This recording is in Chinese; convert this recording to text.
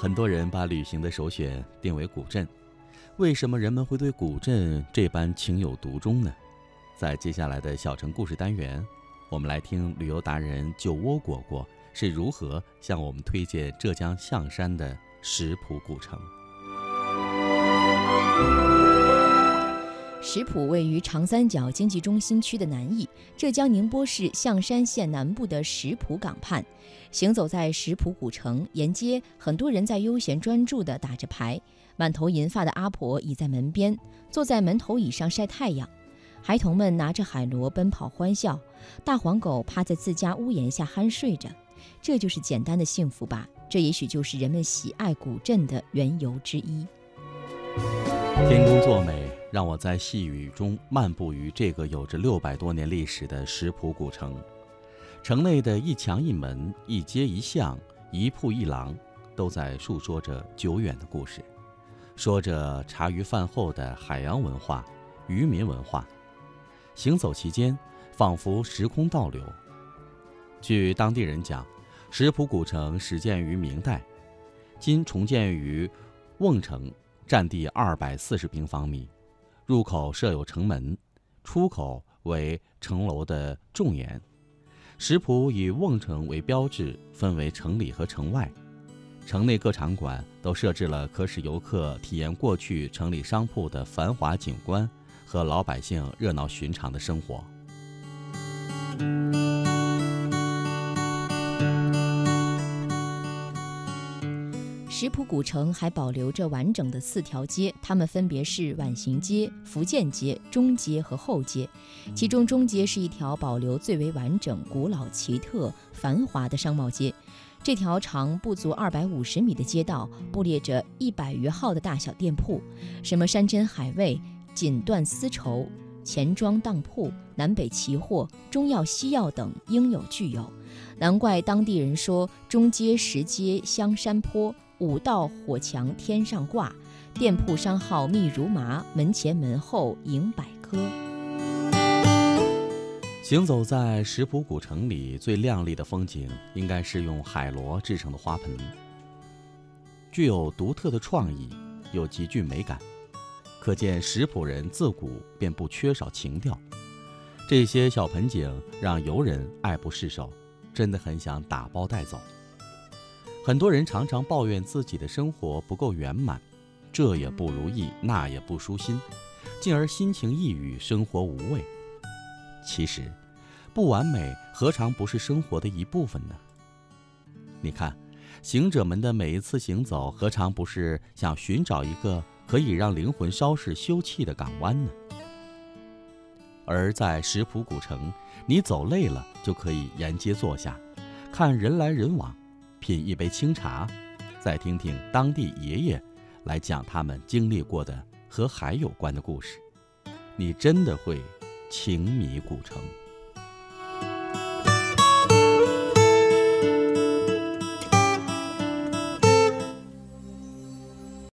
很多人把旅行的首选定为古镇，为什么人们会对古镇这般情有独钟呢？在接下来的小城故事单元，我们来听旅游达人酒窝果果是如何向我们推荐浙江象山的石浦古城。石浦位于长三角经济中心区的南翼，浙江宁波市象山县南部的石浦港畔。行走在石浦古城沿街，很多人在悠闲专注地打着牌。满头银发的阿婆倚在门边，坐在门头椅上晒太阳。孩童们拿着海螺奔跑欢笑，大黄狗趴在自家屋檐下酣睡着。这就是简单的幸福吧？这也许就是人们喜爱古镇的缘由之一。天公作美，让我在细雨中漫步于这个有着六百多年历史的石浦古城。城内的一墙一门、一街一巷、一铺一廊，都在述说着久远的故事，说着茶余饭后的海洋文化、渔民文化。行走其间，仿佛时空倒流。据当地人讲，石浦古城始建于明代，今重建于瓮城。占地二百四十平方米，入口设有城门，出口为城楼的重檐。石浦以瓮城为标志，分为城里和城外。城内各场馆都设置了可使游客体验过去城里商铺的繁华景观和老百姓热闹寻常的生活。石浦古城还保留着完整的四条街，它们分别是晚行街、福建街、中街和后街。其中中街是一条保留最为完整、古老、奇特、繁华的商贸街。这条长不足二百五十米的街道，布列着一百余号的大小店铺，什么山珍海味、锦缎丝绸、钱庄当铺、南北奇货、中药西药等应有俱有。难怪当地人说：“中街石街香山坡。”五道火墙天上挂，店铺商号密如麻，门前门后迎百科。行走在石浦古城里，最亮丽的风景应该是用海螺制成的花盆，具有独特的创意，又极具美感，可见石浦人自古便不缺少情调。这些小盆景让游人爱不释手，真的很想打包带走。很多人常常抱怨自己的生活不够圆满，这也不如意，那也不舒心，进而心情抑郁，生活无味。其实，不完美何尝不是生活的一部分呢？你看，行者们的每一次行走，何尝不是想寻找一个可以让灵魂稍事休憩的港湾呢？而在石浦古城，你走累了，就可以沿街坐下，看人来人往。品一杯清茶，再听听当地爷爷来讲他们经历过的和海有关的故事，你真的会情迷古城。